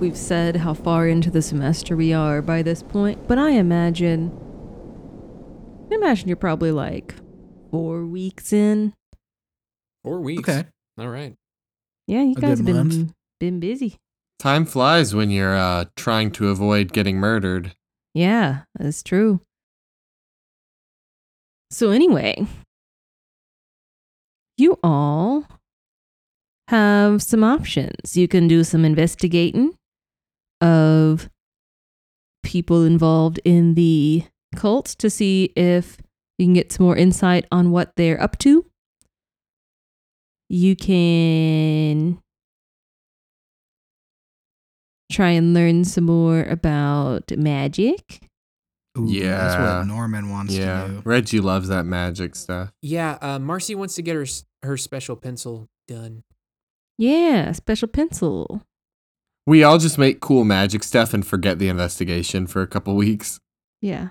don't know if we've said how far into the semester we are by this point, but I imagine. I imagine you're probably like four weeks in. Four weeks. Okay. All right. Yeah, you A guys have been month. been busy. Time flies when you're uh, trying to avoid getting murdered. Yeah, that's true. So anyway, you all have some options. You can do some investigating of people involved in the cult to see if you can get some more insight on what they're up to. You can try and learn some more about magic. Ooh, that's Yeah. what Norman wants yeah, to do. Reggie loves that magic stuff. Yeah, uh, Marcy wants to get her her special pencil done. Yeah, special pencil. We all just make cool magic stuff and forget the investigation for a couple weeks. Yeah.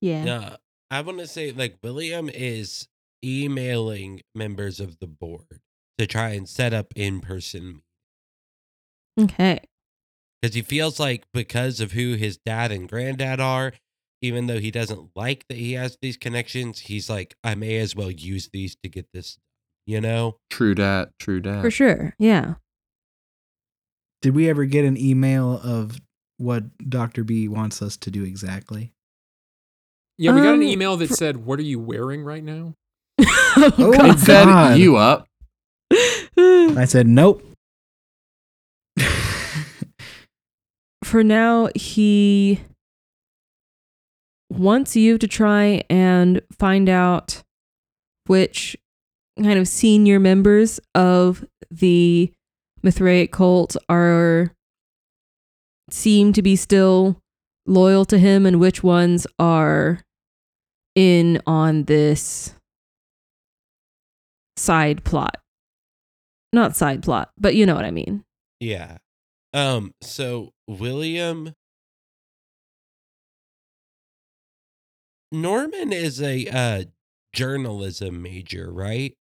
Yeah. No, I want to say like William is emailing members of the board to try and set up in person Okay. because he feels like because of who his dad and granddad are, even though he doesn't like that he has these connections, he's like, I may as well use these to get this, you know? True dat, true dat. For sure. Yeah. Did we ever get an email of what Dr. B wants us to do exactly? Yeah, we got an Um, email that for- said, "What are you wearing right now?" Oh, God. It said God. you up. I said, nope. For now, he wants you to try and find out which kind of senior members of the Mithraic cult are seem to be still loyal to him and which ones are in on this side plot. Not side plot, but you know what I mean. Yeah. Um, so William Norman is a uh journalism major, right?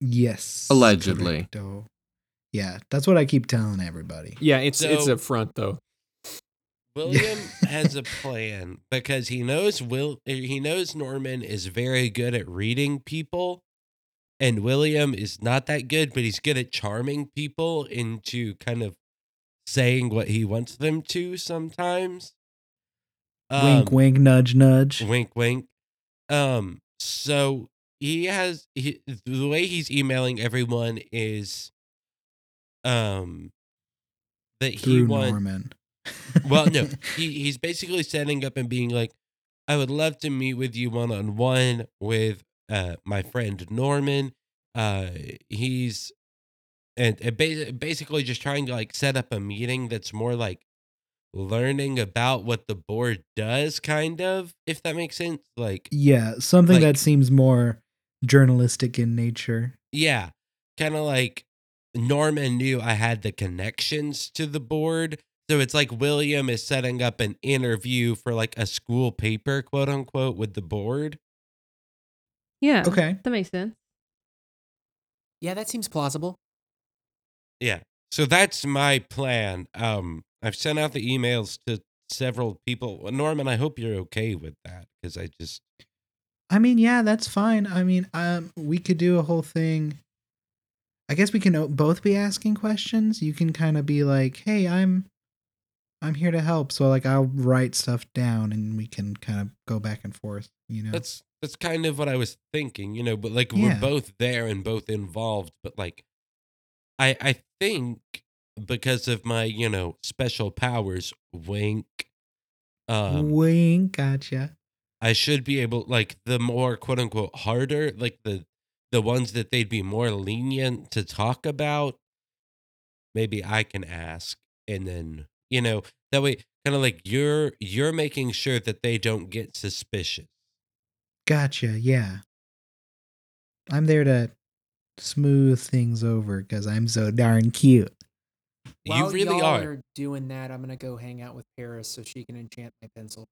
yes. Allegedly. correcto. Yeah, that's what I keep telling everybody. Yeah, it's it's So- up front though. William has a plan because he knows Will he knows Norman is very good at reading people and William is not that good but he's good at charming people into kind of saying what he wants them to sometimes. wink, Um, wink, nudge, nudge. Wink, wink. Um, so he has he, the way he's emailing everyone is, um, that he Through wants. Norman. Well, no, he he's basically setting up and being like, I would love to meet with you one on one with uh my friend Norman. Uh, he's and, and ba- basically just trying to like set up a meeting that's more like learning about what the board does, kind of, if that makes sense. Like, yeah, something Like- that seems more journalistic in nature. yeah, kind of like Norman knew I had the connections to the board. So it's like William is setting up an interview for like a school paper, quote unquote, with the board. Yeah. Okay. That makes sense. Yeah, that seems plausible. Yeah. So that's my plan. Um, I've sent out the emails to several people. Norman, I hope you're okay with that because I just I mean, yeah, that's fine. I mean, um, we could do a whole thing. I guess we can both be asking questions. You can kind of be like, "Hey, I'm, I'm here to help." So like, I'll write stuff down, and we can kind of go back and forth. You know? that's that's kind of what I was thinking, you know, but like Yeah. we're both there and both involved, but like I I think because of my, you know, special powers, wink, um Wink, gotcha. I should be able like the more quote unquote harder, like the the ones that they'd be more lenient to talk about, maybe I can ask and then, you know, that way kind of like you're you're making sure that they don't get suspicious. Gotcha. Yeah. I'm there to smooth things over because I'm so darn cute. you really y'all are. doing that, I'm gonna go hang out with Paris so she can enchant my pencil.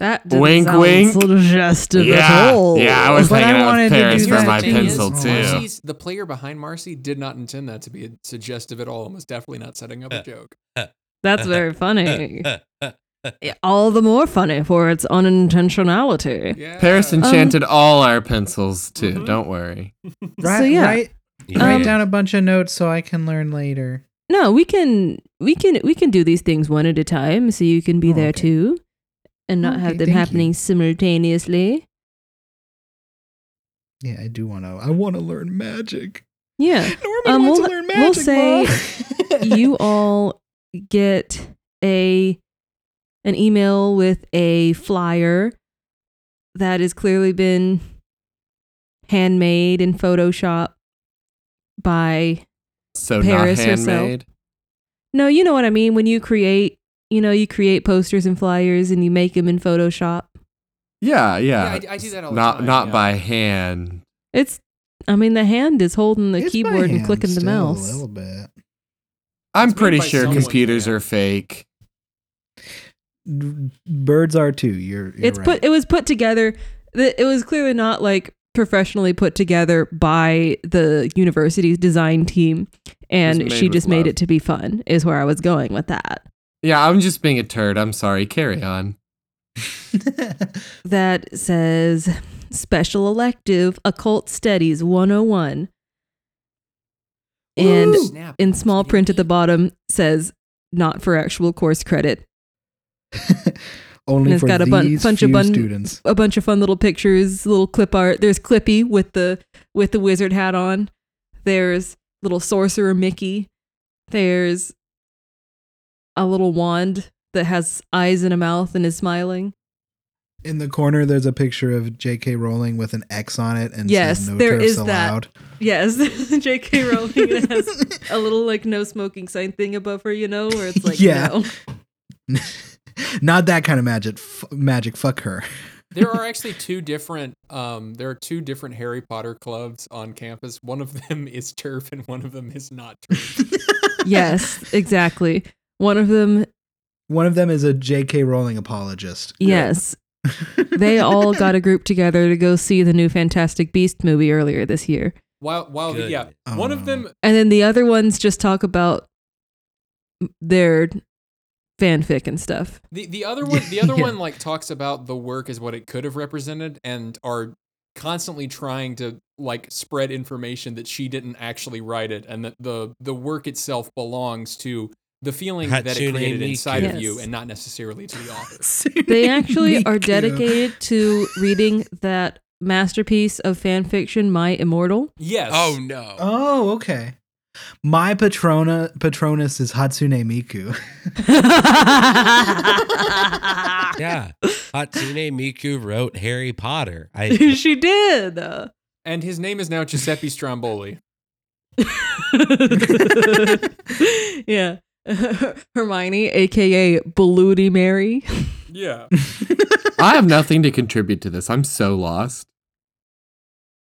That didn't Wink, sound wink. suggestive yeah, at all. yeah, I was But I hanging out wanted with to do Paris for my pencil Is too. Marcy's, the player behind Marcy did not intend that to be suggestive at all. and Was definitely not setting up a joke. That's very funny. All the more funny for its unintentionality. Yeah. Paris Um, enchanted all our pencils too. Mhm. Don't worry. Write, yeah. write, Yeah. write down a bunch of notes so I can learn later. No, we can we can we can do these things one at a time, so you can be Oh, there okay. too, and not Okay, have them happening you. simultaneously. Yeah, I do want to. I want to learn magic. Yeah, Norman Um, we'll- to learn we'll say you all get a an email with a flyer that has clearly been handmade in Photoshop by So Paris not herself. No, you know what I mean when you create, you know, you create posters and flyers and you make them in Photoshop. Yeah, yeah. I- I do that all the not time, not yeah. by hand. It's I mean the hand is holding the It's keyboard and clicking the mouse. A little bit. I'm It's pretty sure someone, computers yeah. are fake. Birds are too. You're. you're it's right. put it was put together it was clearly not like professionally put together by the university's design team and she with just made it to be fun is where I was going with that. Yeah, I'm just being a turd. I'm sorry. Carry on. That says special elective occult studies 101 and Woo! Snap. in small print at the bottom says not for actual course credit. Only And it's for got a bun- these bunch of few bun- students. a bunch of fun little pictures, little clip art. There's Clippy with the with the wizard hat on. There's little sorcerer Mickey. There's a little wand that has eyes and a mouth and is smiling. In the corner, there's a picture of J.K. Rowling with an X on it and Yes, says no there TERFs is that. Yes, J.K. Rowling has a little like no smoking sign thing above her, you know, where it's like Yeah. no. Not that kind of magic. F- magic. Fuck her. there are actually two different um there are two different Harry Potter clubs on campus. One of them is TERF and one of them is not TERF. Yes, exactly. One of them, One of them is a J.K. Rowling apologist. yes. They all got a group together to go see the new Fantastic Beast movie earlier this year. While while the, Good. yeah, Oh, one no. of them And then the other ones just talk about their fanfic and stuff. The the other one the other Yeah. one like talks about the work as what it could have represented and are constantly trying to like spread information that she didn't actually write it and that the the work itself belongs to the feeling that it created Miku. inside of you and not necessarily to the author. They actually are dedicated to reading that masterpiece of fan fiction, My Immortal. Yes. Oh no. Oh, okay. My patrona patronus is Hatsune Miku. Yeah. Hatsune Miku wrote Harry Potter. I she did. And his name is now Giuseppe Stromboli. yeah. Hermione, aka Bloody Mary. Yeah. I have nothing to contribute to this. I'm so lost.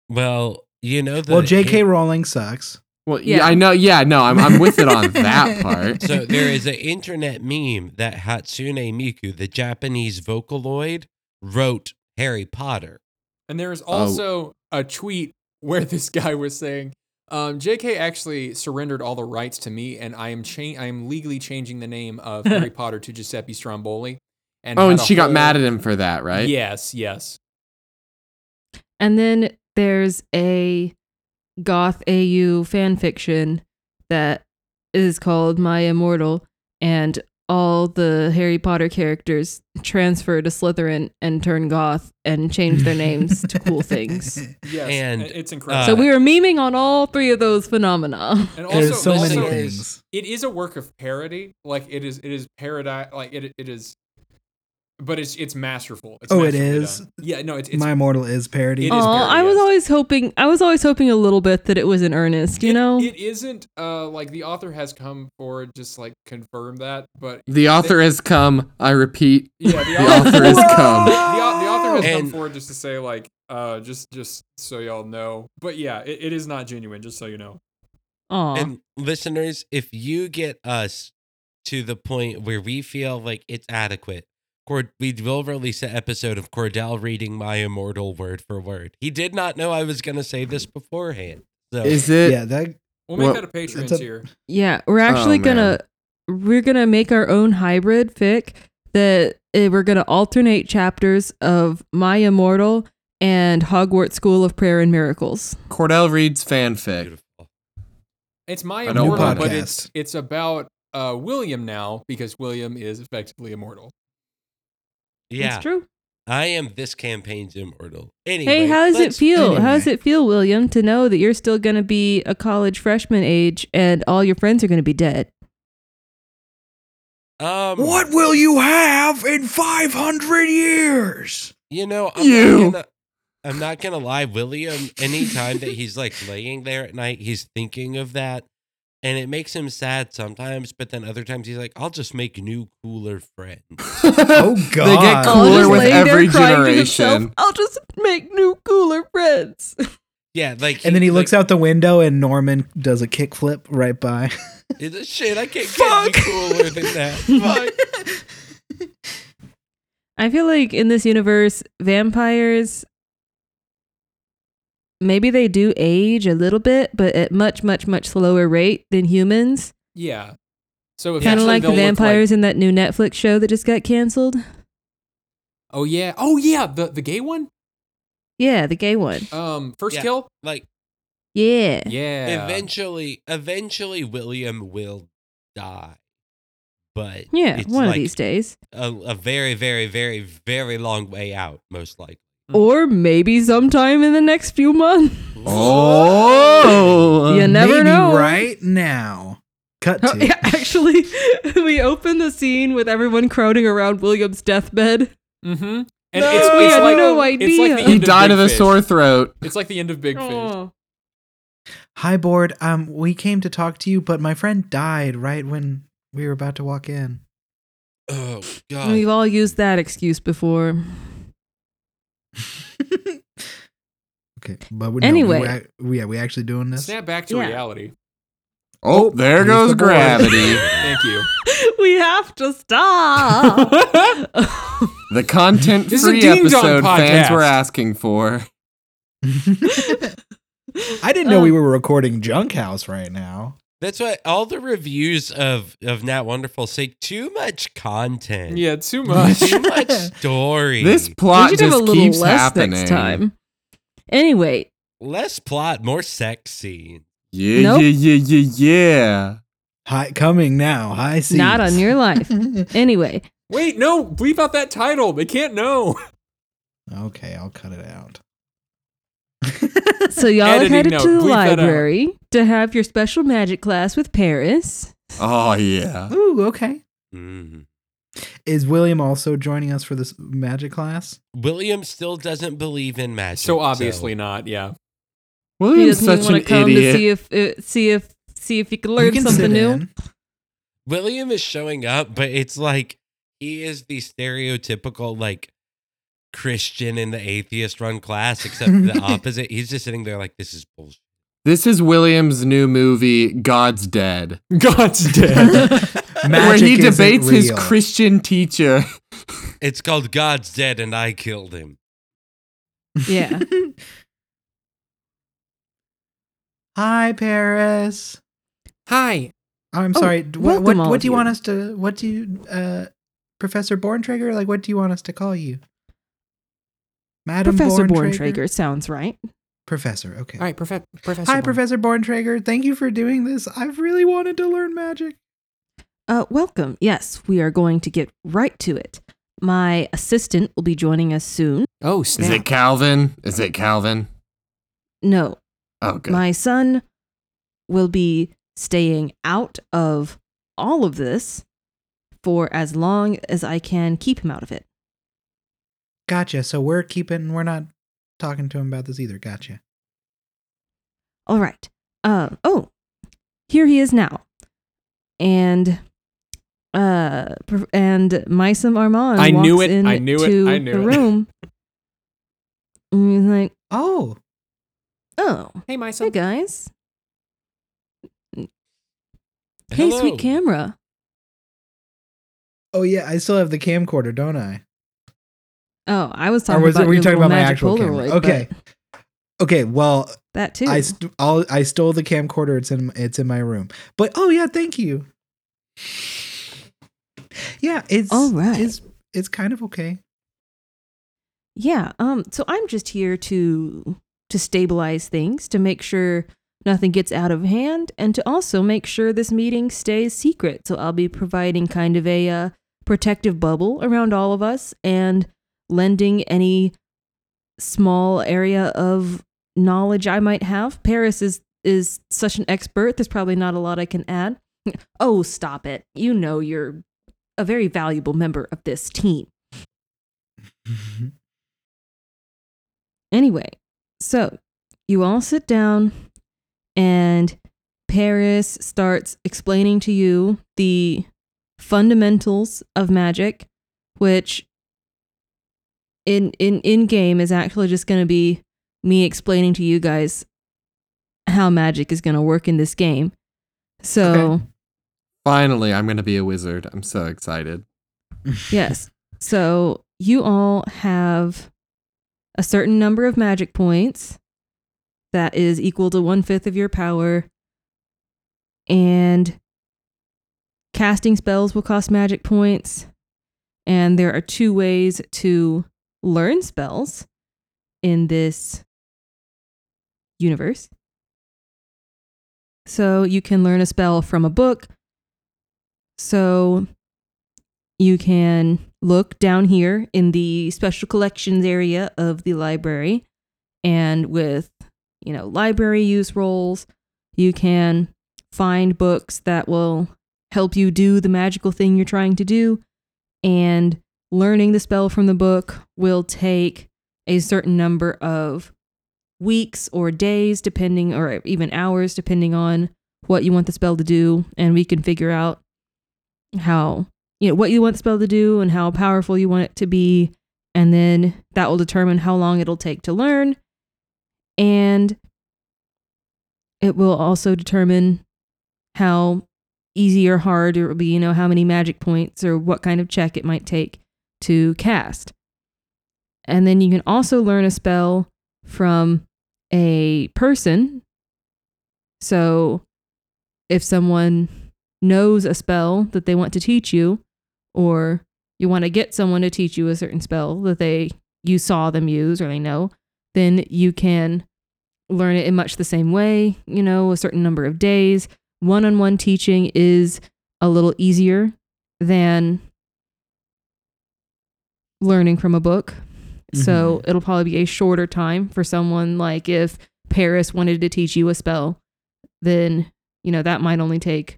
well, you know the well, J.K. Rowling sucks. Well, yeah, Yeah. I know. Yeah, no, I'm I'm with it on that part. So there is an internet meme that Hatsune Miku, the Japanese Vocaloid, wrote Harry Potter. And there's Oh. also a tweet where this guy was saying, um, "JK actually surrendered all the rights to me, and I am cha- I am legally changing the name of Harry Potter to Giuseppe Stromboli." And Oh, and a she got mad at him for that, right? Yes, yes. And then there's a goth AU fan fiction that is called My Immortal, and all the Harry Potter characters transfer to Slytherin and turn goth and change their names to cool things. Yes, And, it's incredible. So we uh, were memeing on all three of those phenomena. and also, There's so also, many also- things. it is a work of parody. Like it is, it is paradise. Like it, it is, but it's it's masterful. It's Oh, it is. done. Yeah, no, it's, it's My Immortal is parody. It Oh, is very, I was yes. always hoping. I was always hoping a little bit that it was in earnest. You it- know, it isn't. Uh, like the author has come forward, just like confirm that. But The author has come. I repeat. yeah, the, The author has come. The, the author has come forward just to say like, uh, just just so y'all know. But yeah, it, it is not genuine. Just so you know. Aw. And listeners, if you get us to the point where we feel like it's adequate, Cord- we will release an episode of Cordell reading my immortal word for word. He did not know I was going to say this beforehand. So Is it? yeah, that we'll make well, that a Patreon a, tier. Yeah, we're actually Oh, gonna we're gonna make our own hybrid fic that uh, we're gonna alternate chapters of My Immortal and Hogwarts School of Prayer and Miracles. Cordell reads fanfic. beautiful. It's my I immortal, but it's it's about uh, William now because William is effectively immortal. Yeah, It's true. I am this campaign's immortal. Anyway, Hey, how does it let's- feel? How does it feel, William, to know that you're still gonna be a college freshman age and all your friends are gonna be dead? Um, what will you have in 500 years? You know, I'm You. Not gonna, I'm not gonna lie, William. Anytime that he's like laying there at night, he's thinking of that, and it makes him sad sometimes. But then other times, he's like, "I'll just make new, cooler friends." Oh, God, They get cooler with every crying himself, generation. I'll just make new, cooler friends. Yeah, like, And then he looks like, out the window and Norman does a kickflip right by. "It's- Shit, I can't get cooler than that. Fuck. I feel like in this universe, vampires maybe they do age a little bit, but at much, much, much slower rate than humans. Yeah. So Kind of like the they'll look vampires in that new Netflix show that just got canceled. oh yeah. Oh yeah. The the gay one. Yeah, the gay one. Um, first Yeah. kill. Like, Yeah. Yeah. eventually, eventually, William will die, but Yeah, it's one of these days. a, a very, very, very, very long way out, most likely. Or maybe sometime in the next few months. Oh, You never Maybe know. right now. Cut Oh, to. yeah, actually, we open the scene with everyone crowding around William's deathbed. Mm-hmm. And No, it's, we it's had like no it's like idea. the he end died Big of a Fish. sore throat. It's like the end of Big Fish. Oh. Hi, board. Um, we came to talk to you, but my friend died right when we were about to walk in. Oh God! We've all used that excuse before. okay, but we, no, Anyway. we, ac- we, yeah, we actually doing this. Snap back to Yeah. reality. Oh, there goes the gravity. Thank you. we have to stop. the content This is a free episode fans were asking for. I didn't know we Um, were recording Junk House right now. That's why all the reviews of of Nat Wonderful say too much content. Yeah, too much. too much story. This plot should have a just little keeps less happening. next time. Anyway, less plot, more sex scene. Yeah, Nope. yeah, yeah, yeah, yeah. Hi, coming now. High seas. not on your life. Anyway, Wait, no, bleep out that title. They can't know. okay, I'll cut it out. so y'all are headed note, to the bleep library to have your special magic class with Paris. Oh yeah. Ooh, okay. Mm. Is William also joining us for this magic class? William still doesn't believe in magic. So obviously not. Yeah. He William's doesn't such an want to come idiot. to see if uh, see if see if you can learn can something new. in. William is showing up, but it's like he is the stereotypical like Christian in the atheist run class, except the opposite. He's just sitting there like this is bullshit. This is William's new movie, God's Dead, God's dead. where he isn't debates his. Christian teacher. It's called God's dead and I killed him. Yeah. Hi, Paris. Hi. I'm Oh, sorry. d- What, what, what do you you. want us to? What do you, uh, Professor Borntrager? Like, what do you want us to call you? Madam Professor Borntrager? Borntrager sounds right. Professor. Okay. All right, Profe- Professor. Hi, Born. Professor Borntrager. Thank you for doing this. I've really wanted to learn magic. Uh, welcome. Yes, we are going to get right to it. My assistant will be joining us soon. Oh, Is it Calvin? Is it Calvin? No, Oh, good. my son will be staying out of all of this for as long as I can keep him out of it. Gotcha. So we're keeping. We're not talking to him about this either. Gotcha. All right. Uh, oh, here he is now. And uh pr- and Mysam Armand I knew walks it, I knew it, I knew the it. room. and he's like, Oh, "Oh, hey, my hey son. guys. Hey, Hello. sweet camera. Oh yeah, I still have the camcorder, don't I? Oh, I was Or talking was about were you talking about my actual Polaroid. camera? Okay. Okay, well, that too. I st- I'll, I stole the camcorder. It's in it's in my room. But oh yeah, thank you. Yeah, it's All right. It's it's kind of okay. Yeah, um so I'm just here to to stabilize things, to make sure nothing gets out of hand and to also make sure this meeting stays secret. So I'll be providing kind of a uh, protective bubble around all of us and lending any small area of knowledge I might have. Paris is is such an expert. There's probably not a lot I can add. Oh, stop it. You know you're a very valuable member of this team. Mm-hmm. Anyway, so you all sit down and Paris starts explaining to you the fundamentals of magic, which in in in game is actually just going to be me explaining to you guys how magic is going to work in this game. So, Okay. Finally, I'm gonna be a wizard. I'm so excited. yes. So, you all have a certain number of magic points that is equal to one fifth of your power. And casting spells will cost magic points. And there are two ways to learn spells in this universe. So you can learn a spell from a book. So you can look down here in the special collections area of the library and with you know library use rolls, you can find books that will help you do the magical thing you're trying to do and learning the spell from the book will take a certain number of weeks or days depending or even hours depending on what you want the spell to do. And we can figure out how you know what you want the spell to do and how powerful you want it to be. And then that will determine how long it'll take to learn. And it will also determine how easy or hard it will be you know how many magic points or what kind of check it might take to cast. And then you can also learn a spell from a person. So if someone knows a spell that they want to teach you or you want to get someone to teach you a certain spell that they you saw them use or they know then you can learn it in much the same way you know a certain number of days. One-on-one teaching is a little easier than learning from a book. So it'll probably be a shorter time for someone like if paris wanted to teach you a spell then you know that might only take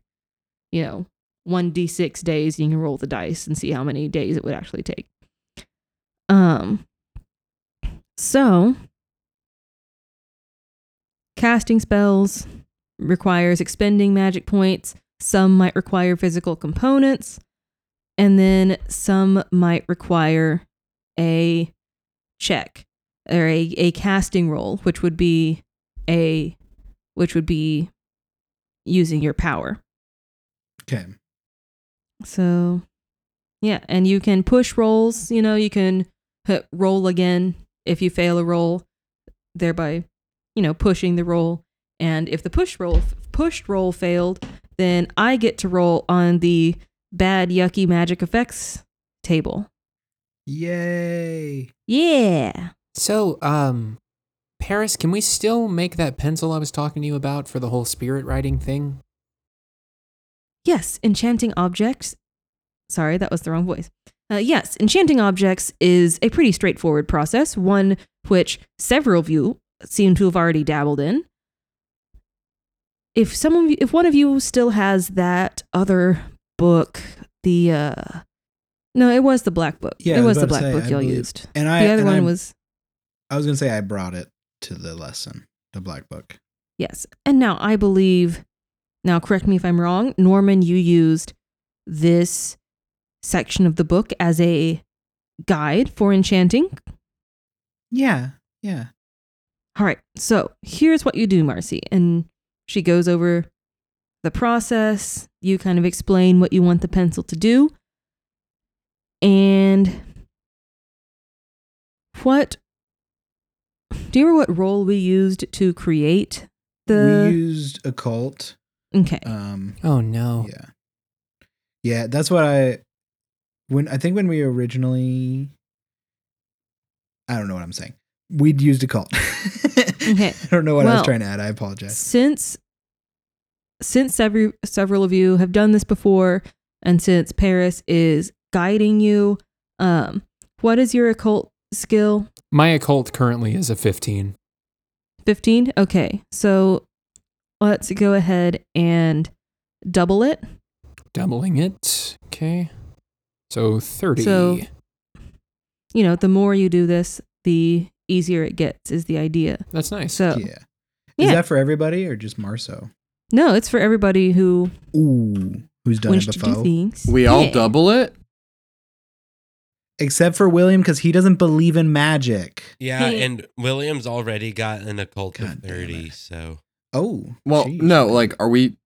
you know 1d6 days. You can roll the dice and see how many days it would actually take. Um so casting spells requires expending magic points. Some might require physical components and then some might require a check or a, a casting roll which would be a which would be using your power Okay. so, yeah, and you can push rolls. You know, you can hit roll again if you fail a roll, thereby, you know, pushing the roll. And if the push roll pushed roll failed, then I get to roll on the bad yucky magic effects table. Yay. Yeah. So, um, Paris, can we still make that pencil I was talking to you about for the whole spirit writing thing? Yes, enchanting objects. Sorry, that was the wrong voice. Uh, yes, enchanting objects is a pretty straightforward process, one which several of you seem to have already dabbled in. If some of you, if one of you still has that other book, the uh, no, it was the black book. Yeah, it was was the black say, book I y'all believe- used. And I the other one I, was I was gonna say I brought it to the lesson, the black book. Yes. And now I believe, now correct me if I'm wrong, Norman, you used this section of the book as a guide for enchanting. Yeah. Yeah. All right. So here's what you do, Marcy. And she goes over the process. You kind of explain what you want the pencil to do. And what do you remember what roll we used to create the we used occult. Okay. Um, Oh no. yeah, yeah. That's what I when I think when we originally. I don't know what I'm saying. We'd used occult. Okay. I don't know what I was trying to add. I apologize. since since several several of you have done this before and since Paris is guiding you, um what is your occult skill? My occult currently is a 15. 15? Okay. So let's go ahead and double it. Doubling it. Okay. So 30. So- You know, the more you do this, the easier it gets is the idea. That's nice. So, yeah. Is yeah. that for everybody or just Marso? No, it's for everybody who Ooh, who's done wants it to do before? things. We all Yeah. double it? Except for William because he doesn't believe in magic. Yeah, Hey. and William's already got an occult God of damn 30, it. so Oh, Well, geez. no, like, are we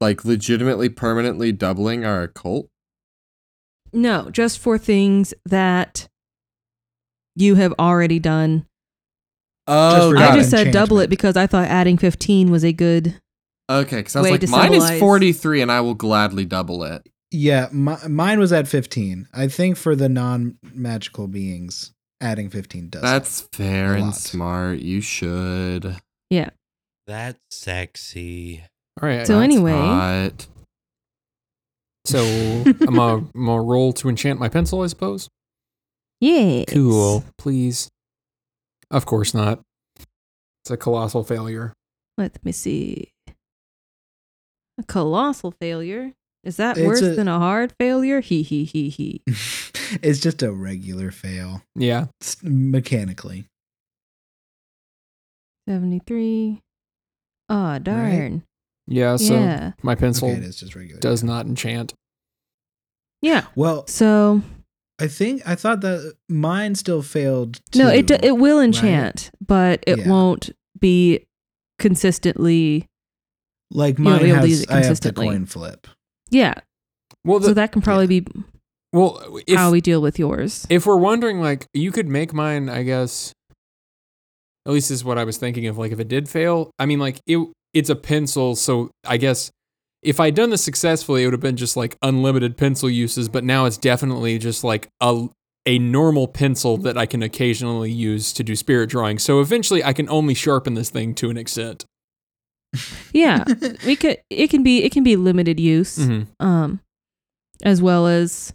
like legitimately permanently doubling our occult? No, just for things that you have already done. Oh, for I God, just said double it enchantment. because I thought adding 15 was a good. Okay, because I was like, to mine is 43 and I will gladly double it. Yeah, my, mine was at 15. I think for the non magical beings, adding 15 does. That's fair and smart. You should. Yeah. That's sexy. All right. So anyway- hot. So I'm a, I'm a roll to enchant my pencil, I suppose. Yeah. Cool. Please. Of course not. It's a colossal failure. Let me see. A colossal failure. Is that It's worse a- than a hard failure? He he he he. it's just a regular fail, Yeah. s- mechanically. 73. Ah, darn. Yeah. So yeah. my pencil Okay, it is just regular. does not enchant. Yeah. Well, So, I think I thought that mine still failed. no, it d- it will enchant, but it Yeah. won't be consistently. Like you won't mine be able to has. use it I have the consistently. coin flip. Yeah. Well, the, so that can probably be well, if how we deal with yours. if we're wondering, like, you could make mine. I guess. At least is what I was thinking of. Like, if it did fail, I mean, like it. It's a pencil, so I guess if I'd done this successfully, it would have been just like unlimited pencil uses. But now it's definitely just like a a normal pencil that I can occasionally use to do spirit drawing. So eventually, I can only sharpen this thing to an extent. Yeah. we could it can be it can be limited use. hmm um as well as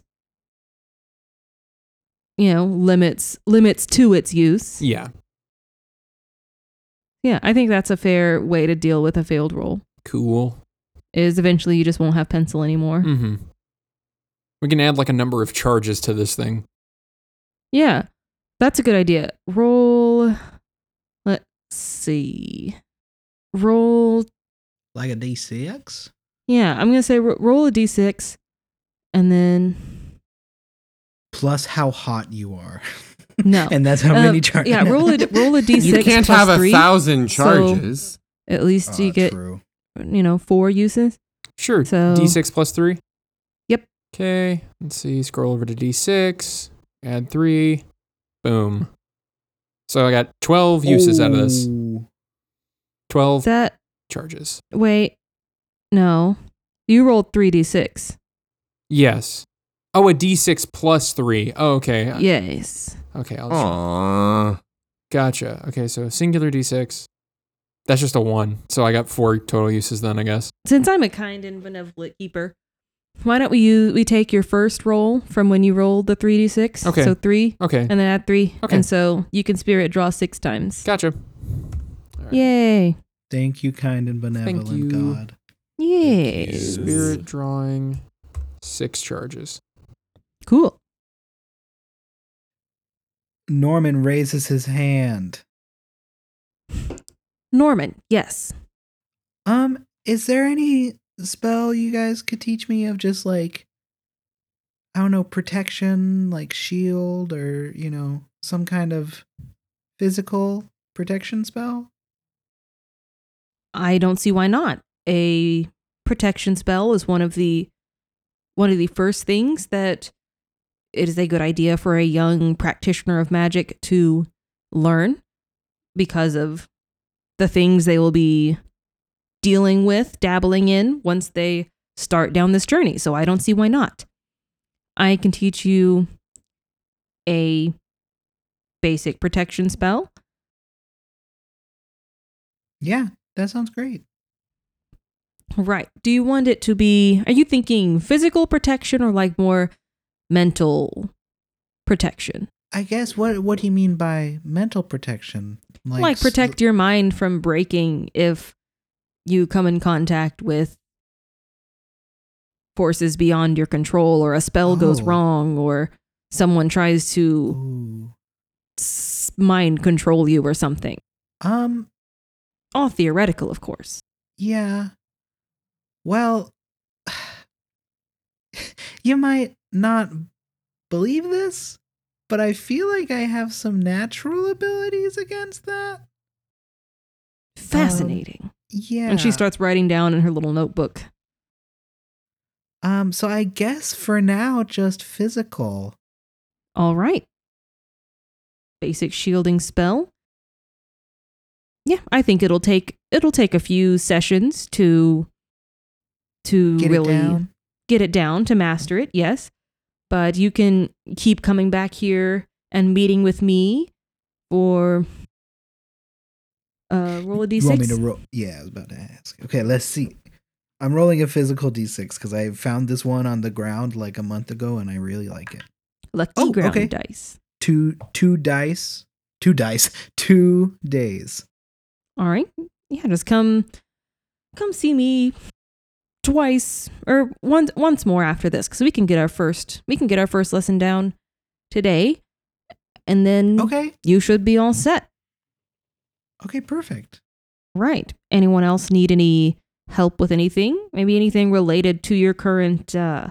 you know limits limits to its use Yeah. yeah i think that's a fair way to deal with a failed roll Cool. is eventually you just won't have pencil anymore hmm We can add like a number of charges to this thing. yeah that's a good idea roll let's see roll like a d6. yeah i'm gonna say ro- roll a d6 and then Plus how hot you are. no and that's how Uh, many charges. yeah roll a roll a d6 You can't plus have a three. thousand so- charges. at least you get true. you know four uses Sure. So- D6 plus three? Yep. Okay. Let's see. Scroll over to D6. Add three. Boom. So I got 12 uses out of this. Ooh. 12 that charges. Wait, no. You rolled 3d6. Yes. Oh, a D6 plus three. Oh, okay. Yes. Okay. I'll Aww. Gotcha. Okay. So singular D6. That's just a one. So I got four total uses then, I guess. Since I'm a kind and benevolent keeper, why don't we use we take your first roll from when you rolled the 3d6? Okay. So 3 Okay. and then add 3. Okay. And so you can spirit draw 6 times. Gotcha. All right. Yay. Thank you, kind and benevolent you. God. Yay. you. Spirit drawing. Six charges. Cool. Norman raises his hand. Norman, yes. Um, is there any spell you guys could teach me of just like I don't know, protection, like shield or, you know, some kind of physical protection spell? I don't see why not. A protection spell is one of the one of the first things that it is a good idea for a young practitioner of magic to learn because of the things they will be dealing with, dabbling in once they start down this journey. So I don't see why not. I can teach you a basic protection spell. Yeah, that sounds great. Right. Do you want it to be, are you thinking physical protection or like more mental protection? I guess what what do you mean by mental protection? Like, s- protect your mind from breaking if you come in contact with forces beyond your control or a spell goes Oh. wrong or someone tries to Ooh. mind control you or something. Um. All theoretical, of course. Yeah. Well, you might not believe this, but I feel like I have some natural abilities against that. Fascinating. Yeah. And she starts writing down in her little notebook. Um. So I guess for now, just physical. All right. Basic shielding spell. Yeah, I think it'll take it'll take a few sessions to to Get really it get it down to master it. Yes. But you can keep coming back here and meeting with me for uh roll a You want me d6. to roll? Yeah, I was about to ask. Okay, let's see. I'm rolling a physical d6 because I found this one on the ground like a month ago, and I really like it. Lucky Oh, ground okay. dice. Two two dice, two dice, two days. All right. Yeah, just come come see me twice or once once more after this cuz we can get our first we can get our first lesson down today and then Okay. you should be all set. Okay. Perfect. Right. Anyone else need any help with anything? Maybe anything related to your current uh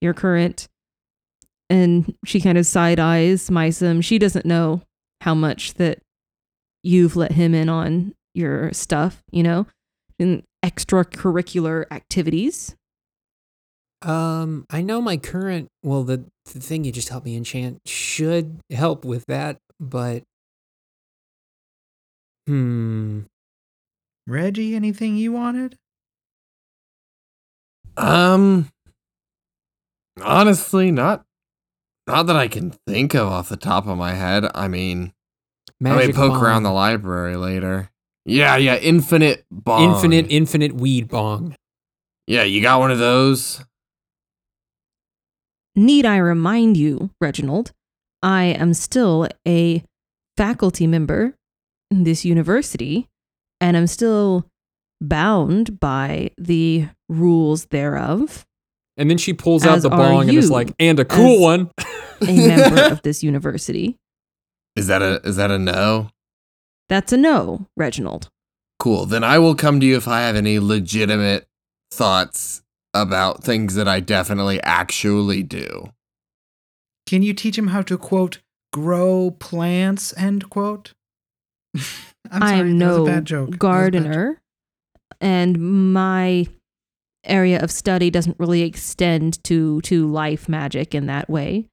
your current and she kind of side eyes Mysum. She doesn't know how much that you've let him in on your stuff, you know, in extracurricular activities. Um, I know my current well, the the thing you just helped me enchant should help with that, but hmm, Reggie, anything you wanted? Um, honestly, not not that I can think of off the top of my head. I mean, I may poke bong. around the library later. Yeah, yeah, infinite bong. infinite, infinite weed bong. Yeah, you got one of those. Need I remind you, Reginald, I am still a faculty member in this university and I'm still bound by the rules thereof. And then she pulls out the bong and is like, and a cool one. A member of this university. Is that a is that a no? That's a no, Reginald. Cool. Then I will come to you if I have any legitimate thoughts about things that I definitely actually do. Can you teach him how to quote grow plants? End quote. I'm I'm no a bad joke. That a bad joke. gardener, and my area of study doesn't really extend to to life magic in that way.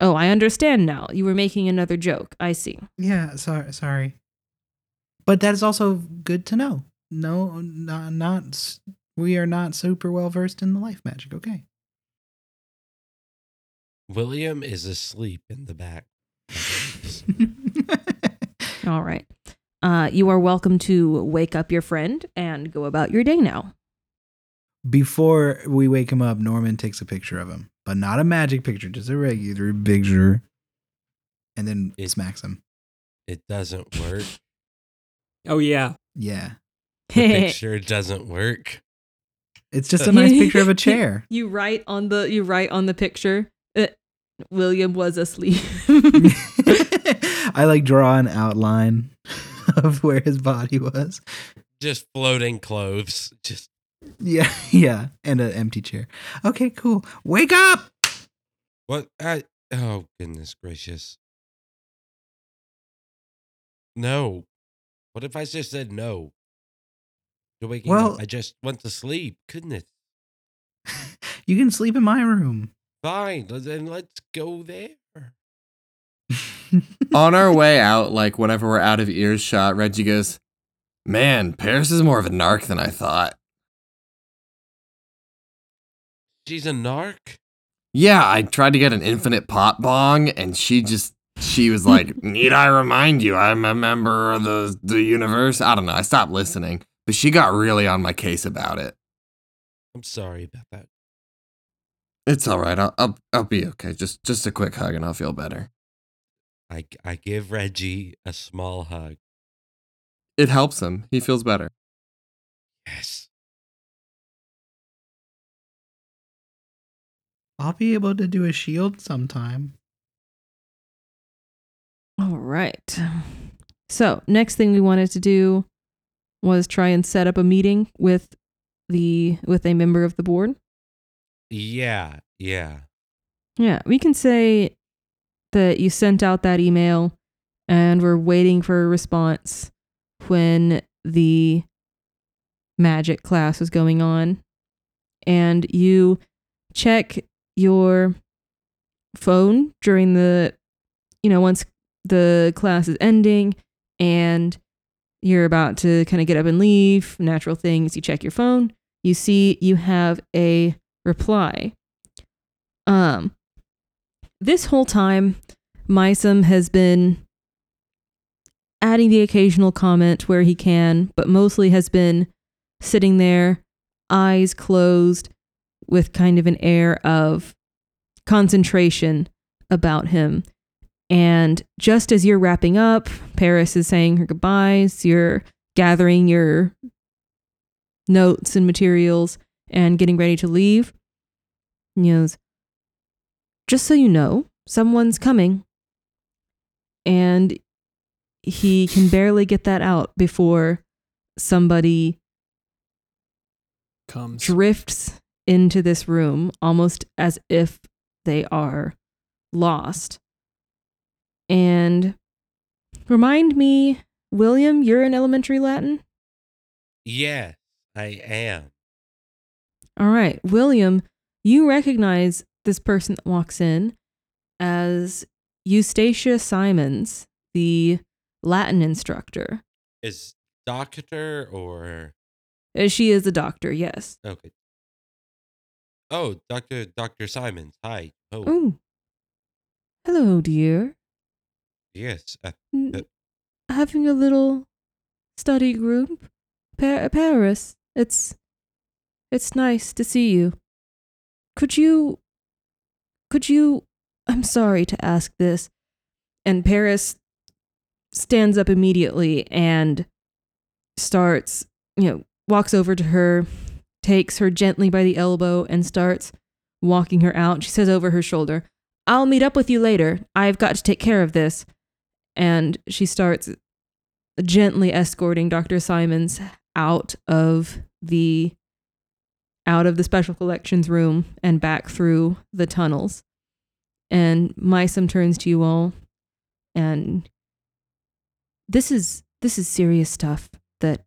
Oh, I understand now. You were making another joke. I see. Yeah, sorry, sorry. But that is also good to know. No, not, not we are not super well versed in the life magic. Okay. William is asleep in the back. All right. Uh, you are welcome to wake up your friend and go about your day now. Before we wake him up, Norman takes a picture of him, but not a magic picture, just a regular picture, and then It- smacks him. It doesn't work. Oh yeah, Yeah, The picture doesn't work. it's just a nice picture of a chair. you write on the you write on the picture. Uh, William was asleep. I like draw an outline of where his body was. Just floating clothes. Just Yeah, yeah, and an empty chair. Okay, cool. Wake up! what? I, oh goodness gracious! No. What if I just said no? To waking Well- up? I just went to sleep. Goodness. You can sleep in my room. Fine, then let's go there. On our way out, like whenever we're out of earshot, Reggie goes, Man, Paris is more of a narc than I thought. She's a narc. Yeah, I tried to get an infinite pot bong, and she just she was like, "Need I remind you? I'm a member of the the universe." I don't know. I stopped listening, but she got really on my case about it. I'm sorry about that. It's all right. I'll I'll, I'll be okay. Just just a quick hug, and I'll feel better. I I give Reggie a small hug. It helps him. He feels better. Yes. I'll be able to do a shield sometime. All right. So, next thing we wanted to do was try and set up a meeting with the with a member of the board. Yeah. Yeah. Yeah, we can say that you sent out that email and we're waiting for a response when the magic class was going on. And you check your phone during the, you know, once the class is ending and you're about to kind of get up and leave, natural things, you check your phone, you see you have a reply. Um, this whole time, Mysum has been adding the occasional comment where he can, but mostly has been sitting there, eyes closed, with kind of an air of concentration about him. And just as you're wrapping up, Paris is saying her goodbyes, you're gathering your notes and materials and getting ready to leave. He goes, Just so you know, someone's coming. And he can barely get that out before somebody Comes. drifts into this room almost as if they are lost. And remind me, William, you're in elementary Latin? Yes, I am. All right, William, you recognize this person that walks in as Eustacia Simons, the Latin instructor. Is doctor or Uh, She is a doctor, yes. okay? Oh, Doctor Doctor Simons. Hi. Oh, Oh, hello, dear. yes. Uh, N- Uh, Having a little study group, pa- Paris. It's it's nice to see you. Could you could you I'm sorry to ask this. And Paris stands up immediately and starts, you know, walks over to her, takes her gently by the elbow and starts walking her out. She says over her shoulder, I'll meet up with you later. I've got to take care of this. And she starts gently escorting Dr. Simons out of the out of the special collections room and back through the tunnels. And Mysum turns to you all and this is this is serious stuff that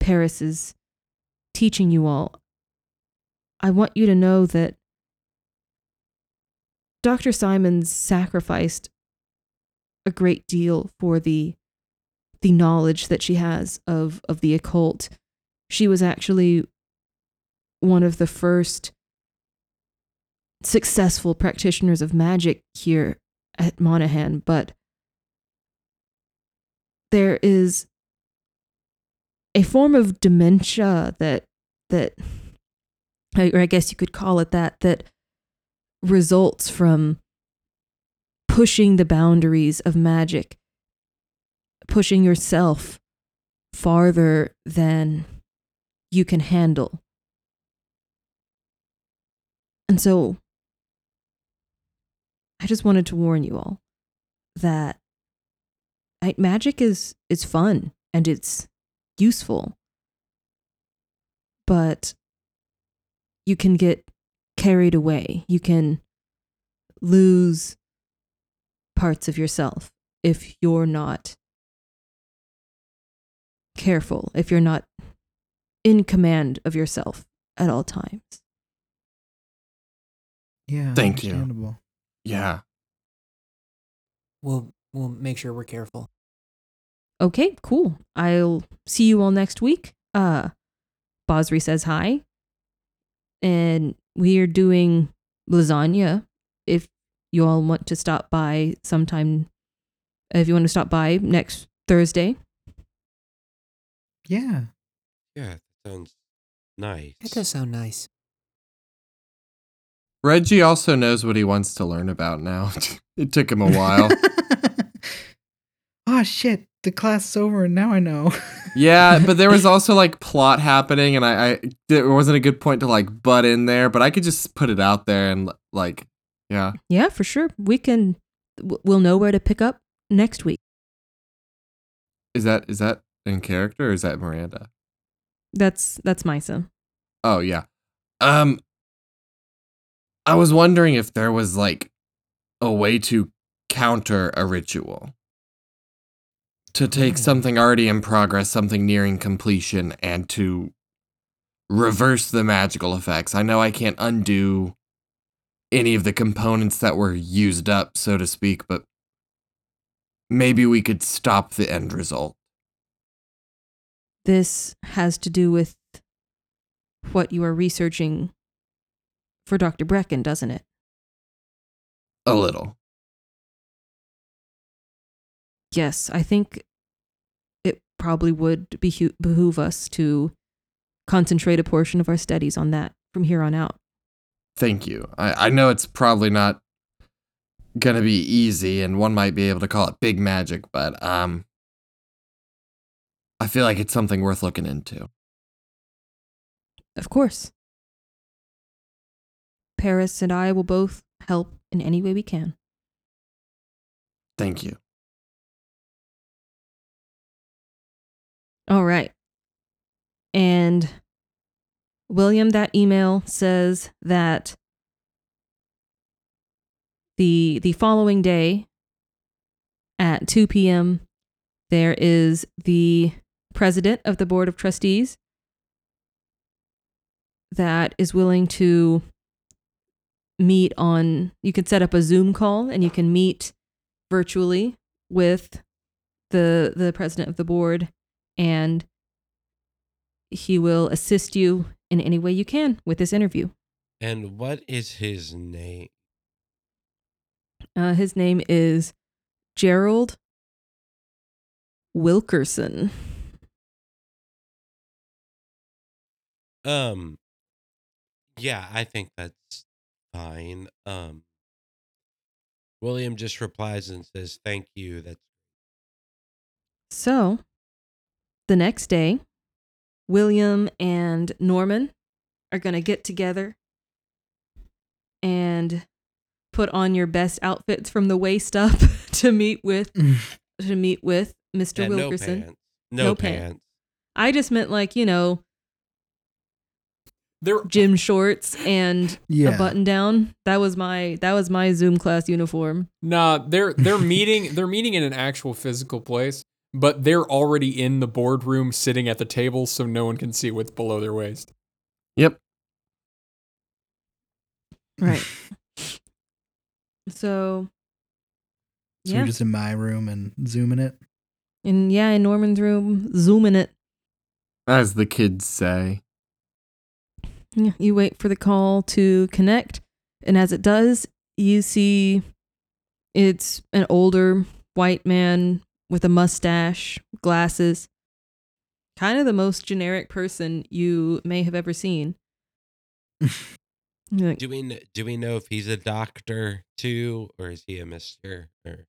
Paris is teaching you all. I want you to know that Dr. Simons sacrificed a great deal for the the knowledge that she has of of the occult. She was actually one of the first successful practitioners of magic here at Monahan, but there is a form of dementia that that or I guess you could call it that that results from pushing the boundaries of magic pushing yourself farther than you can handle. And so i just wanted to warn you all that magic is is fun and it's useful but you can get carried away you can lose parts of yourself if you're not careful if you're not in command of yourself at all times Yeah. Thank you. understandable. Yeah. We'll we'll make sure we're careful. Okay, cool. I'll see you all next week. Uh Bosri says hi. And we are doing lasagna if you all want to stop by sometime if you want to stop by next Thursday. Yeah. Yeah, that sounds nice. That does sound nice. Reggie also knows what he wants to learn about now. it took him a while. oh shit! The class is over, and now I know. yeah, but there was also like plot happening, and I, I there wasn't a good point to like butt in there, but I could just put it out there and like, yeah. Yeah, for sure. We can we'll know where to pick up next week. Is that is that in character or is that Miranda? That's that's Misa. Oh yeah. Um I was wondering if there was like a way to counter a ritual. To take Oh. something already in progress, something nearing completion, and to reverse the magical effects. I know I can't undo any of the components that were used up, so to speak, but maybe we could stop the end result. This has to do with what you are researching for Dr. Brecken, doesn't it? A little. Yes, I think it probably would behu- behoove us to concentrate a portion of our studies on that from here on out. Thank you. I, I know it's probably not gonna be easy and one might be able to call it big magic, but um I feel like it's something worth looking into. Of course. Paris and I will both help in any way we can. Thank you. All right. And William, that email says that the the following day at 2 p.m. there is the president of the board of trustees that is willing to meet on you can set up a Zoom call and you can meet virtually with the the president of the board and he will assist you in any way you can with this interview. And what is his name? Uh, his name is Gerald Wilkerson. Um, yeah, I think that's fine. Um, William just replies and says, "Thank you." That's So, the next day, William and Norman are going to get together and put on your best outfits from the waist up to meet with to meet with Mr. Yeah, Wilkerson. No pants. No, No pants. pants. I just meant like, you know, There, gym shorts and Yeah. a button down. That was my that was my Zoom class uniform. nah, they're they're meeting they're meeting in an actual physical place, but they're already in the boardroom, sitting at the table, so no one can see what's below their waist. Yep. Right. So So yeah. you're just in my room and zooming it. and yeah, in Norman's room, zooming it. As the kids say. Yeah, you wait for the call to connect, and as it does, you see it's an older white man with a mustache, glasses, kind of the most generic person you may have ever seen. Like, Do we do we know if he's a doctor too, or is he a Mister? Or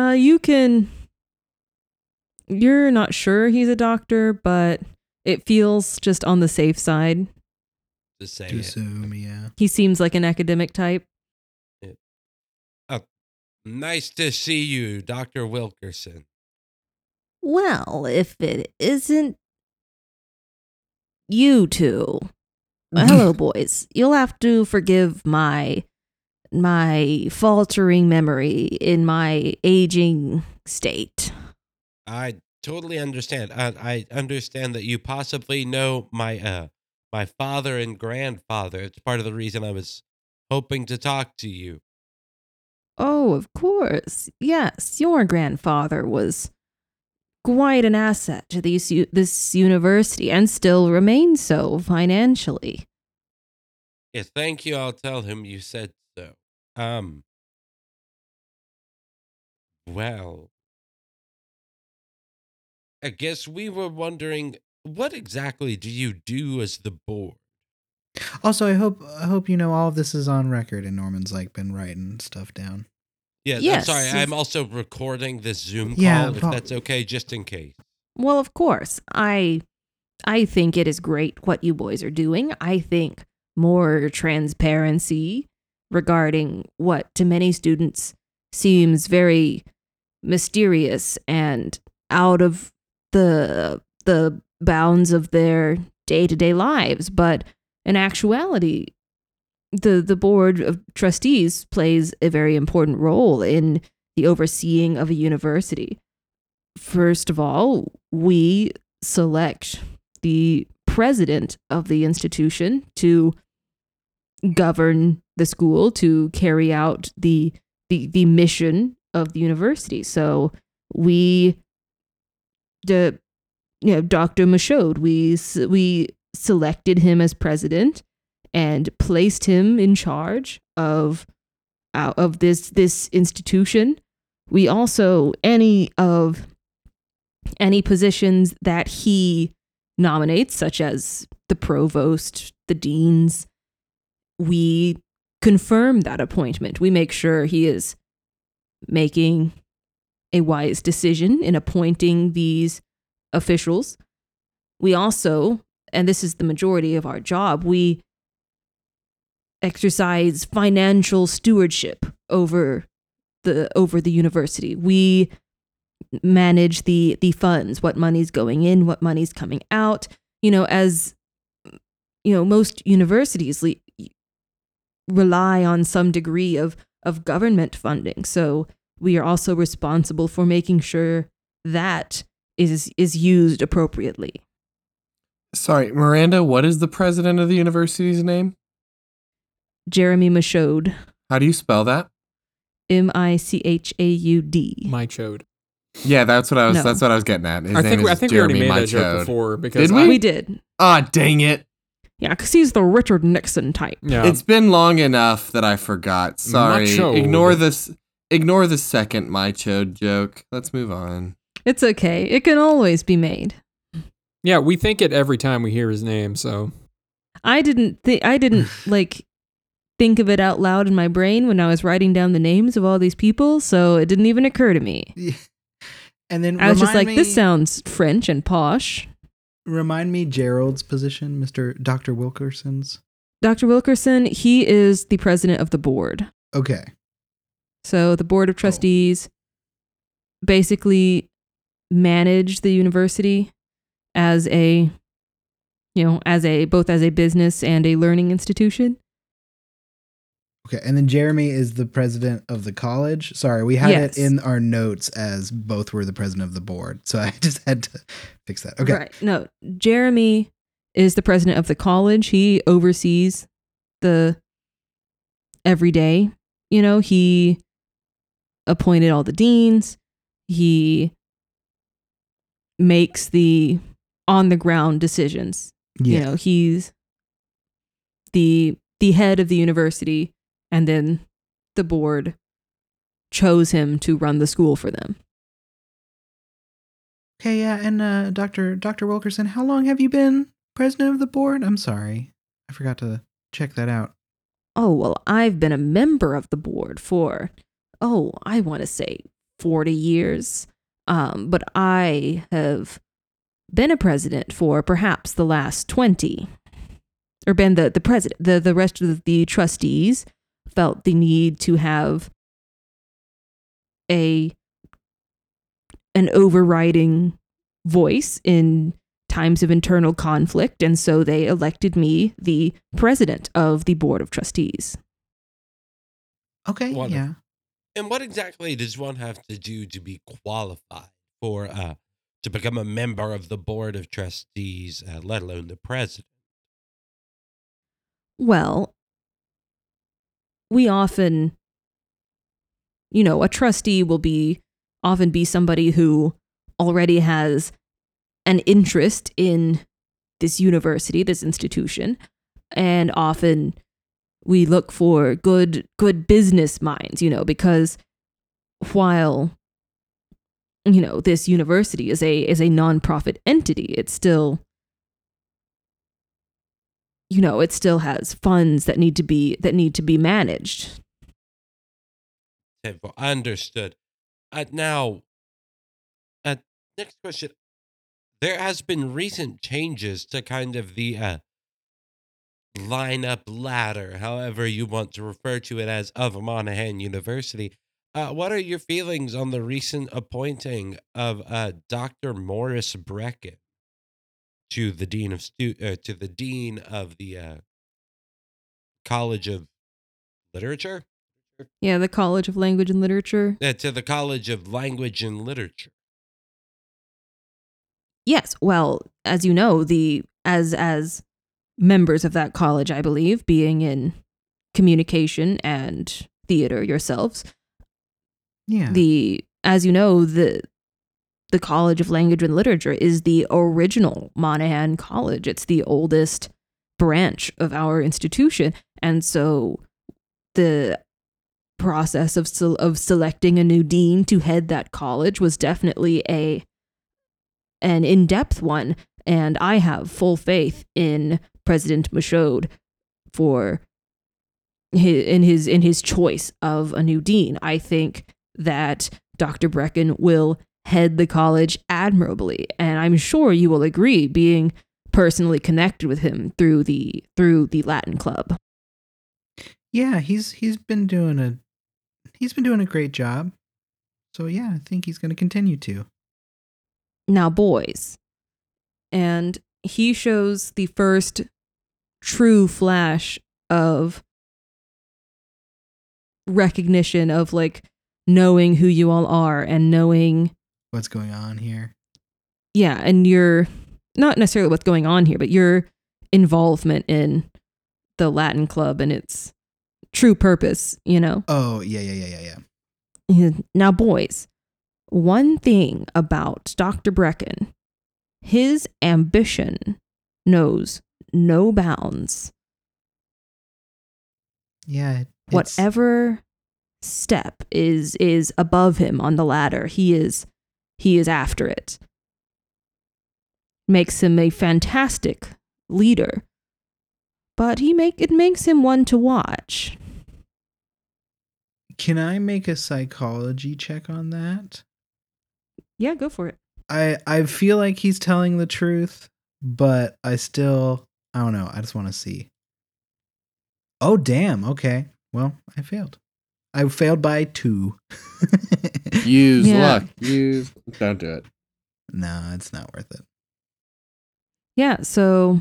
uh, you can. You're not sure he's a doctor, but it feels just on the safe side. to say To assume, yeah. He seems like an academic type. Nice to see you, Doctor Wilkerson. Well, if it isn't you two. Hello, boys. You'll have to forgive my my faltering memory in my aging state. I totally understand. I, I understand that you possibly know my uh my father and grandfather. It's part of the reason I was hoping to talk to you. Oh, of course. Yes, your grandfather was quite an asset to these, this university and still remains so financially. Yes, thank you. I'll tell him you said so. Um. Well, I guess we were wondering what exactly do you do as the board? Also, I hope I hope you know all of this is on record, and Norman's like been writing stuff down. Yeah, I'm Yes, sorry. I'm also recording this Zoom call, Yeah, if Paul- that's okay, just in case. Well, of course. I I think it is great what you boys are doing. I think more transparency regarding what to many students seems very mysterious and out of the the bounds of their day-to-day lives, but in actuality the the board of trustees plays a very important role in the overseeing of a university first of all, we select the president of the institution to govern the school, to carry out the the, the mission of the university. So we, the, you know, Dr. Michaud, we we selected him as president and placed him in charge of uh, of this this institution. We also any of any positions that he nominates, such as the provost, the deans, we confirm that appointment. We make sure he is making a wise decision in appointing these officials. We also, and this is the majority of our job, we exercise financial stewardship over the over the university. We manage the the funds, what money's going in, what money's coming out. You know, as you know, most universities le- rely on some degree of of government funding. So we are also responsible for making sure that is is used appropriately. Sorry, Miranda, what is the president of the university's name? Jeremy Michaud, How do you spell that? M I C H A U D. My chode. Yeah, that's what I was No. that's what I was getting at. His I name think we- I is think we already Jeremy made that joke before because Did we? I- We did. Ah, dang it. Yeah, because he's the Richard Nixon type. yeah, It's been long enough that I forgot. Sorry. Macho. Ignore this ignore the second Michaud joke. Let's move on. It's okay. It can always be made. Yeah. We think it every time we hear his name. So I didn't think I didn't like think of it out loud in my brain when I was writing down the names of all these people, so it didn't even occur to me. And then I was just remind like, this sounds French and posh. Remind me Gerald's position, Mister Doctor Wilkerson's. Dr. Wilkerson, he is the president of the board. Okay. So the board of oh. trustees basically manage the university as a you know, as a both as a business and a learning institution. Okay, and then Jeremy is the president of the college. Sorry, we had Yes. it in our notes as both were the president of the board, so I just had to fix that. Okay, Right. No, Jeremy is the president of the college. He oversees the every day. You know, he appointed all the deans. He makes the on the ground decisions. yeah, You know, he's the the head of the university and then the board chose him to run the school for them. okay, yeah. And uh, Doctor Doctor Wilkerson, how long have you been president of the board? I'm sorry, I forgot to check that out. Oh, well, I've been a member of the board for, oh, I want to say 40 years. Um, but I have been a president for perhaps the last 20. Or been the, the president. The, the rest of the trustees felt the need to have a an overriding voice in times of internal conflict, and so they elected me the president of the board of trustees. Okay, Wonderful. yeah. And what exactly does one have to do to be qualified for uh to become a member of the board of trustees, uh, let alone the president? Well, we often you know, a trustee will be often be somebody who already has an interest in this university, this institution, and often we look for good good business minds, you know, because while you know this university is a is a nonprofit entity, it's still you know, it still has funds that need to be that need to be managed. Understood. Uh, now, uh, next question. There has been recent changes to kind of the uh, lineup ladder, however you want to refer to it as, of Monahan University. Uh, what are your feelings on the recent appointing of uh, Dr. Morris Brecken to the dean of stu- uh, to the dean of the uh, College of Literature? Yeah, the College of Language and Literature. Uh, to the College of Language and Literature. Yes, well, as you know, the as as members of that college, I believe, being in communication and theater yourselves, Yeah. the as you know, the the College of Language and Literature is the original Monahan College. It's the oldest branch of our institution, and so the process of of selecting a new dean to head that college was definitely a an in-depth one and I have full faith in President Michaud for his, in his in his choice of a new dean. I think that Dr. Brecken will head the college admirably, and I'm sure you will agree, being personally connected with him through the through the Latin Club. yeah, he's he's been doing a he's been doing a great job. So yeah, I think he's going to continue to. now boys and he shows the first true flash of recognition of like knowing who you all are and knowing What's going on here? yeah and your not necessarily what's going on here but your involvement in the latin club and its true purpose you know Oh, yeah, yeah, yeah, yeah, yeah. Yeah. Now, boys, one thing about Dr. Brecken, his ambition knows no bounds. Yeah. Whatever step is is above him on the ladder, he is he is after it. Makes him a fantastic leader. But he make it makes him one to watch. Can I make a psychology check on that? Yeah, go for it. I I feel like he's telling the truth, but I still I don't know. I just want to see. Oh damn. Okay. Well, I failed. I failed by two. Use Yeah. luck. Use. Don't do it. no, it's not worth it. Yeah, so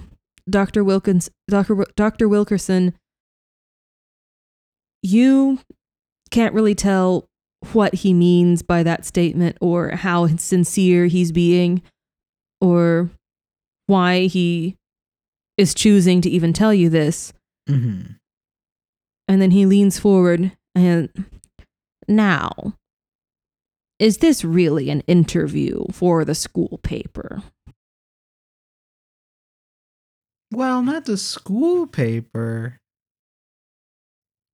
Dr. Wilkins Dr. Dr. Wilkerson you can't really tell what he means by that statement or how sincere he's being or why he is choosing to even tell you this. Mm-hmm. And then he leans forward and now is this really an interview for the school paper? Well, not the school paper,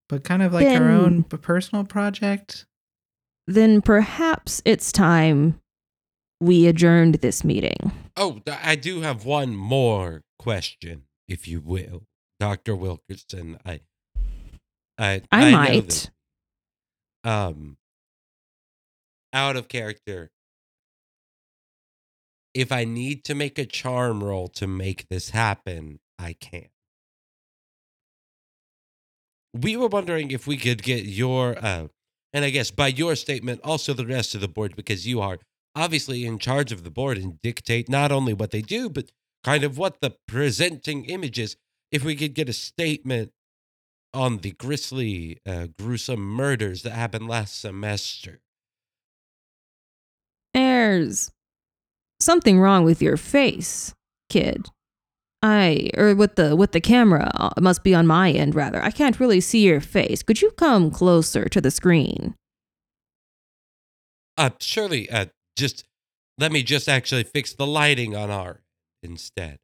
but kind of like our own personal project. Then perhaps it's time we adjourned this meeting. Oh, I do have one more question, if you will, Doctor Wilkerson. I, I, I, know might. um, out of character. If I need to make a charm roll to make this happen, I can. We were wondering if we could get your, uh, and I guess by your statement, also the rest of the board, because you are obviously in charge of the board and dictate not only what they do, but kind of what the presenting image is. If we could get a statement on the grisly, uh, gruesome murders that happened last semester. There's something wrong with your face, kid. I or with the with the camera uh, it must be on my end rather. I can't really see your face. Could you come closer to the screen? Uh, surely, uh, just let me just actually fix the lighting on our instead.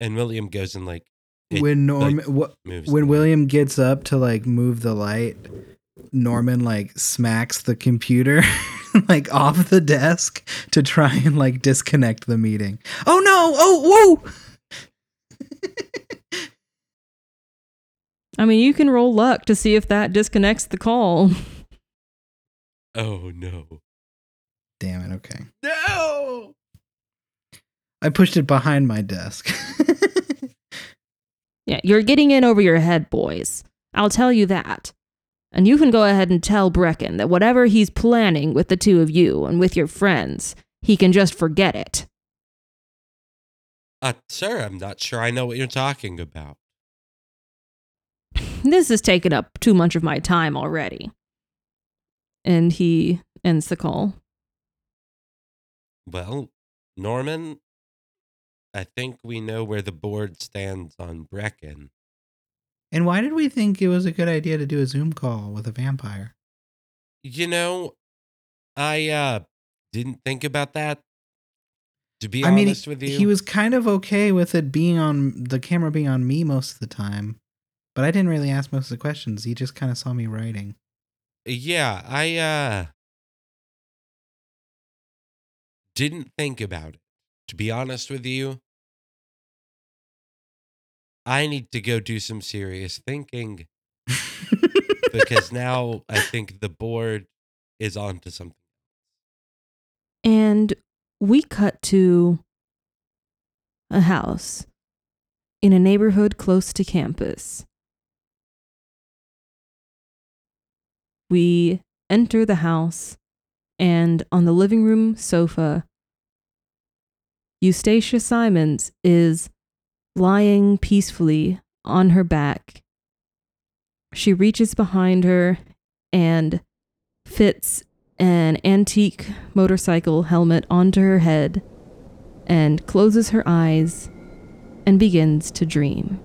And William goes and like it, when Norman like, what moves when the light. William gets up to like move the light, Norman like smacks the computer like off the desk to try and like disconnect the meeting. Oh no! Oh whoa! I mean, you can roll luck to see if that disconnects the call. Oh no! Damn it! Okay, No! I pushed it behind my desk. Yeah, you're getting in over your head, boys. I'll tell you that. And you can go ahead and tell Brecken that whatever he's planning with the two of you and with your friends, he can just forget it. Uh, sir, I'm not sure I know what you're talking about. This has taken up too much of my time already. And he ends the call. Well, Norman, I think we know where the board stands on Brecken. and why did we think it was a good idea to do a Zoom call with a vampire? You know, I uh didn't think about that. To be I mean, honest with you, he was kind of okay with it being on the camera being on me most of the time, but I didn't really ask most of the questions. He just kind of saw me writing. yeah, I uh didn't think about it. To be honest with you, I need to go do some serious thinking because now I think the board is onto something. And we cut to a house in a neighborhood close to campus. We enter the house, and on the living room sofa, Eustacia Simons is lying peacefully on her back. She reaches behind her and fits an antique motorcycle helmet onto her head and closes her eyes and begins to dream.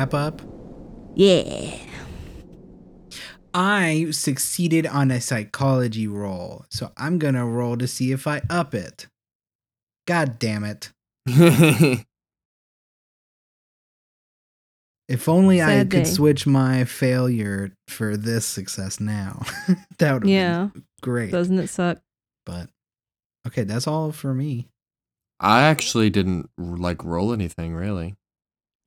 Wrap up. Yeah. I succeeded on a psychology roll, so I'm gonna roll to see if I up it. God damn it. If only I Sad could switch my failure for this success now. that would have Yeah. been great. Doesn't it suck? But okay, that's all for me. I actually didn't like roll anything really.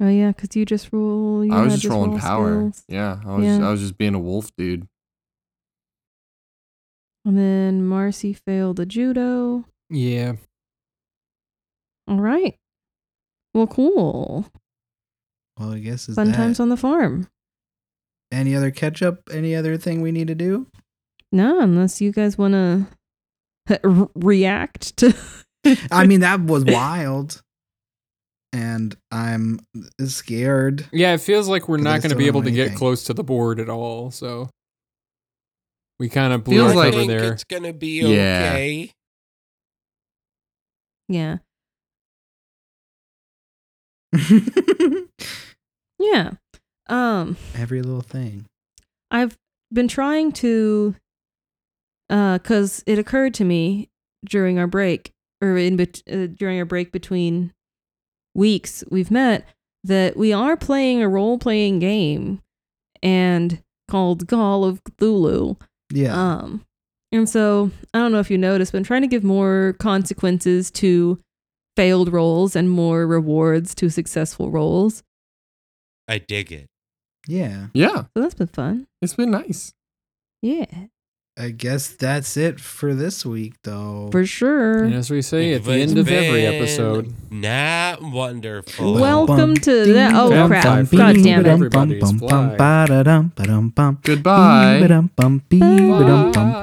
Oh yeah, because you just roll. You I was had just rolling roll power. skills. Yeah, I was Yeah. I was just being a wolf dude. And then Marcy failed the judo. Yeah. All right. Well, cool. Well, I guess is Fun that. times on the farm. Any other catch up? Any other thing we need to do? No, unless you guys want to re- react to. I mean, that was wild. And I'm scared. Yeah, it feels like we're not going to be able know to get close to the board at all. So we kind of blew Feels our like- I cover there. it's gonna be Yeah. okay. yeah. Yeah. Um. Every little thing. I've been trying to, uh, cause it occurred to me during our break or in bet- uh, during our break between weeks we've met that we are playing a role playing game and called Call of Cthulhu. Yeah. Um, and so I don't know if you noticed, but I'm trying to give more consequences to failed rolls and more rewards to successful rolls. I dig it. yeah. Yeah, So that's been fun. it's been nice. Yeah, I guess that's it for this week, though. for sure. And as we say at the end of every episode, Not wonderful. Welcome to that. Oh Bum, crap! bum, God damn it! Everybody's fly. Goodbye. Bye.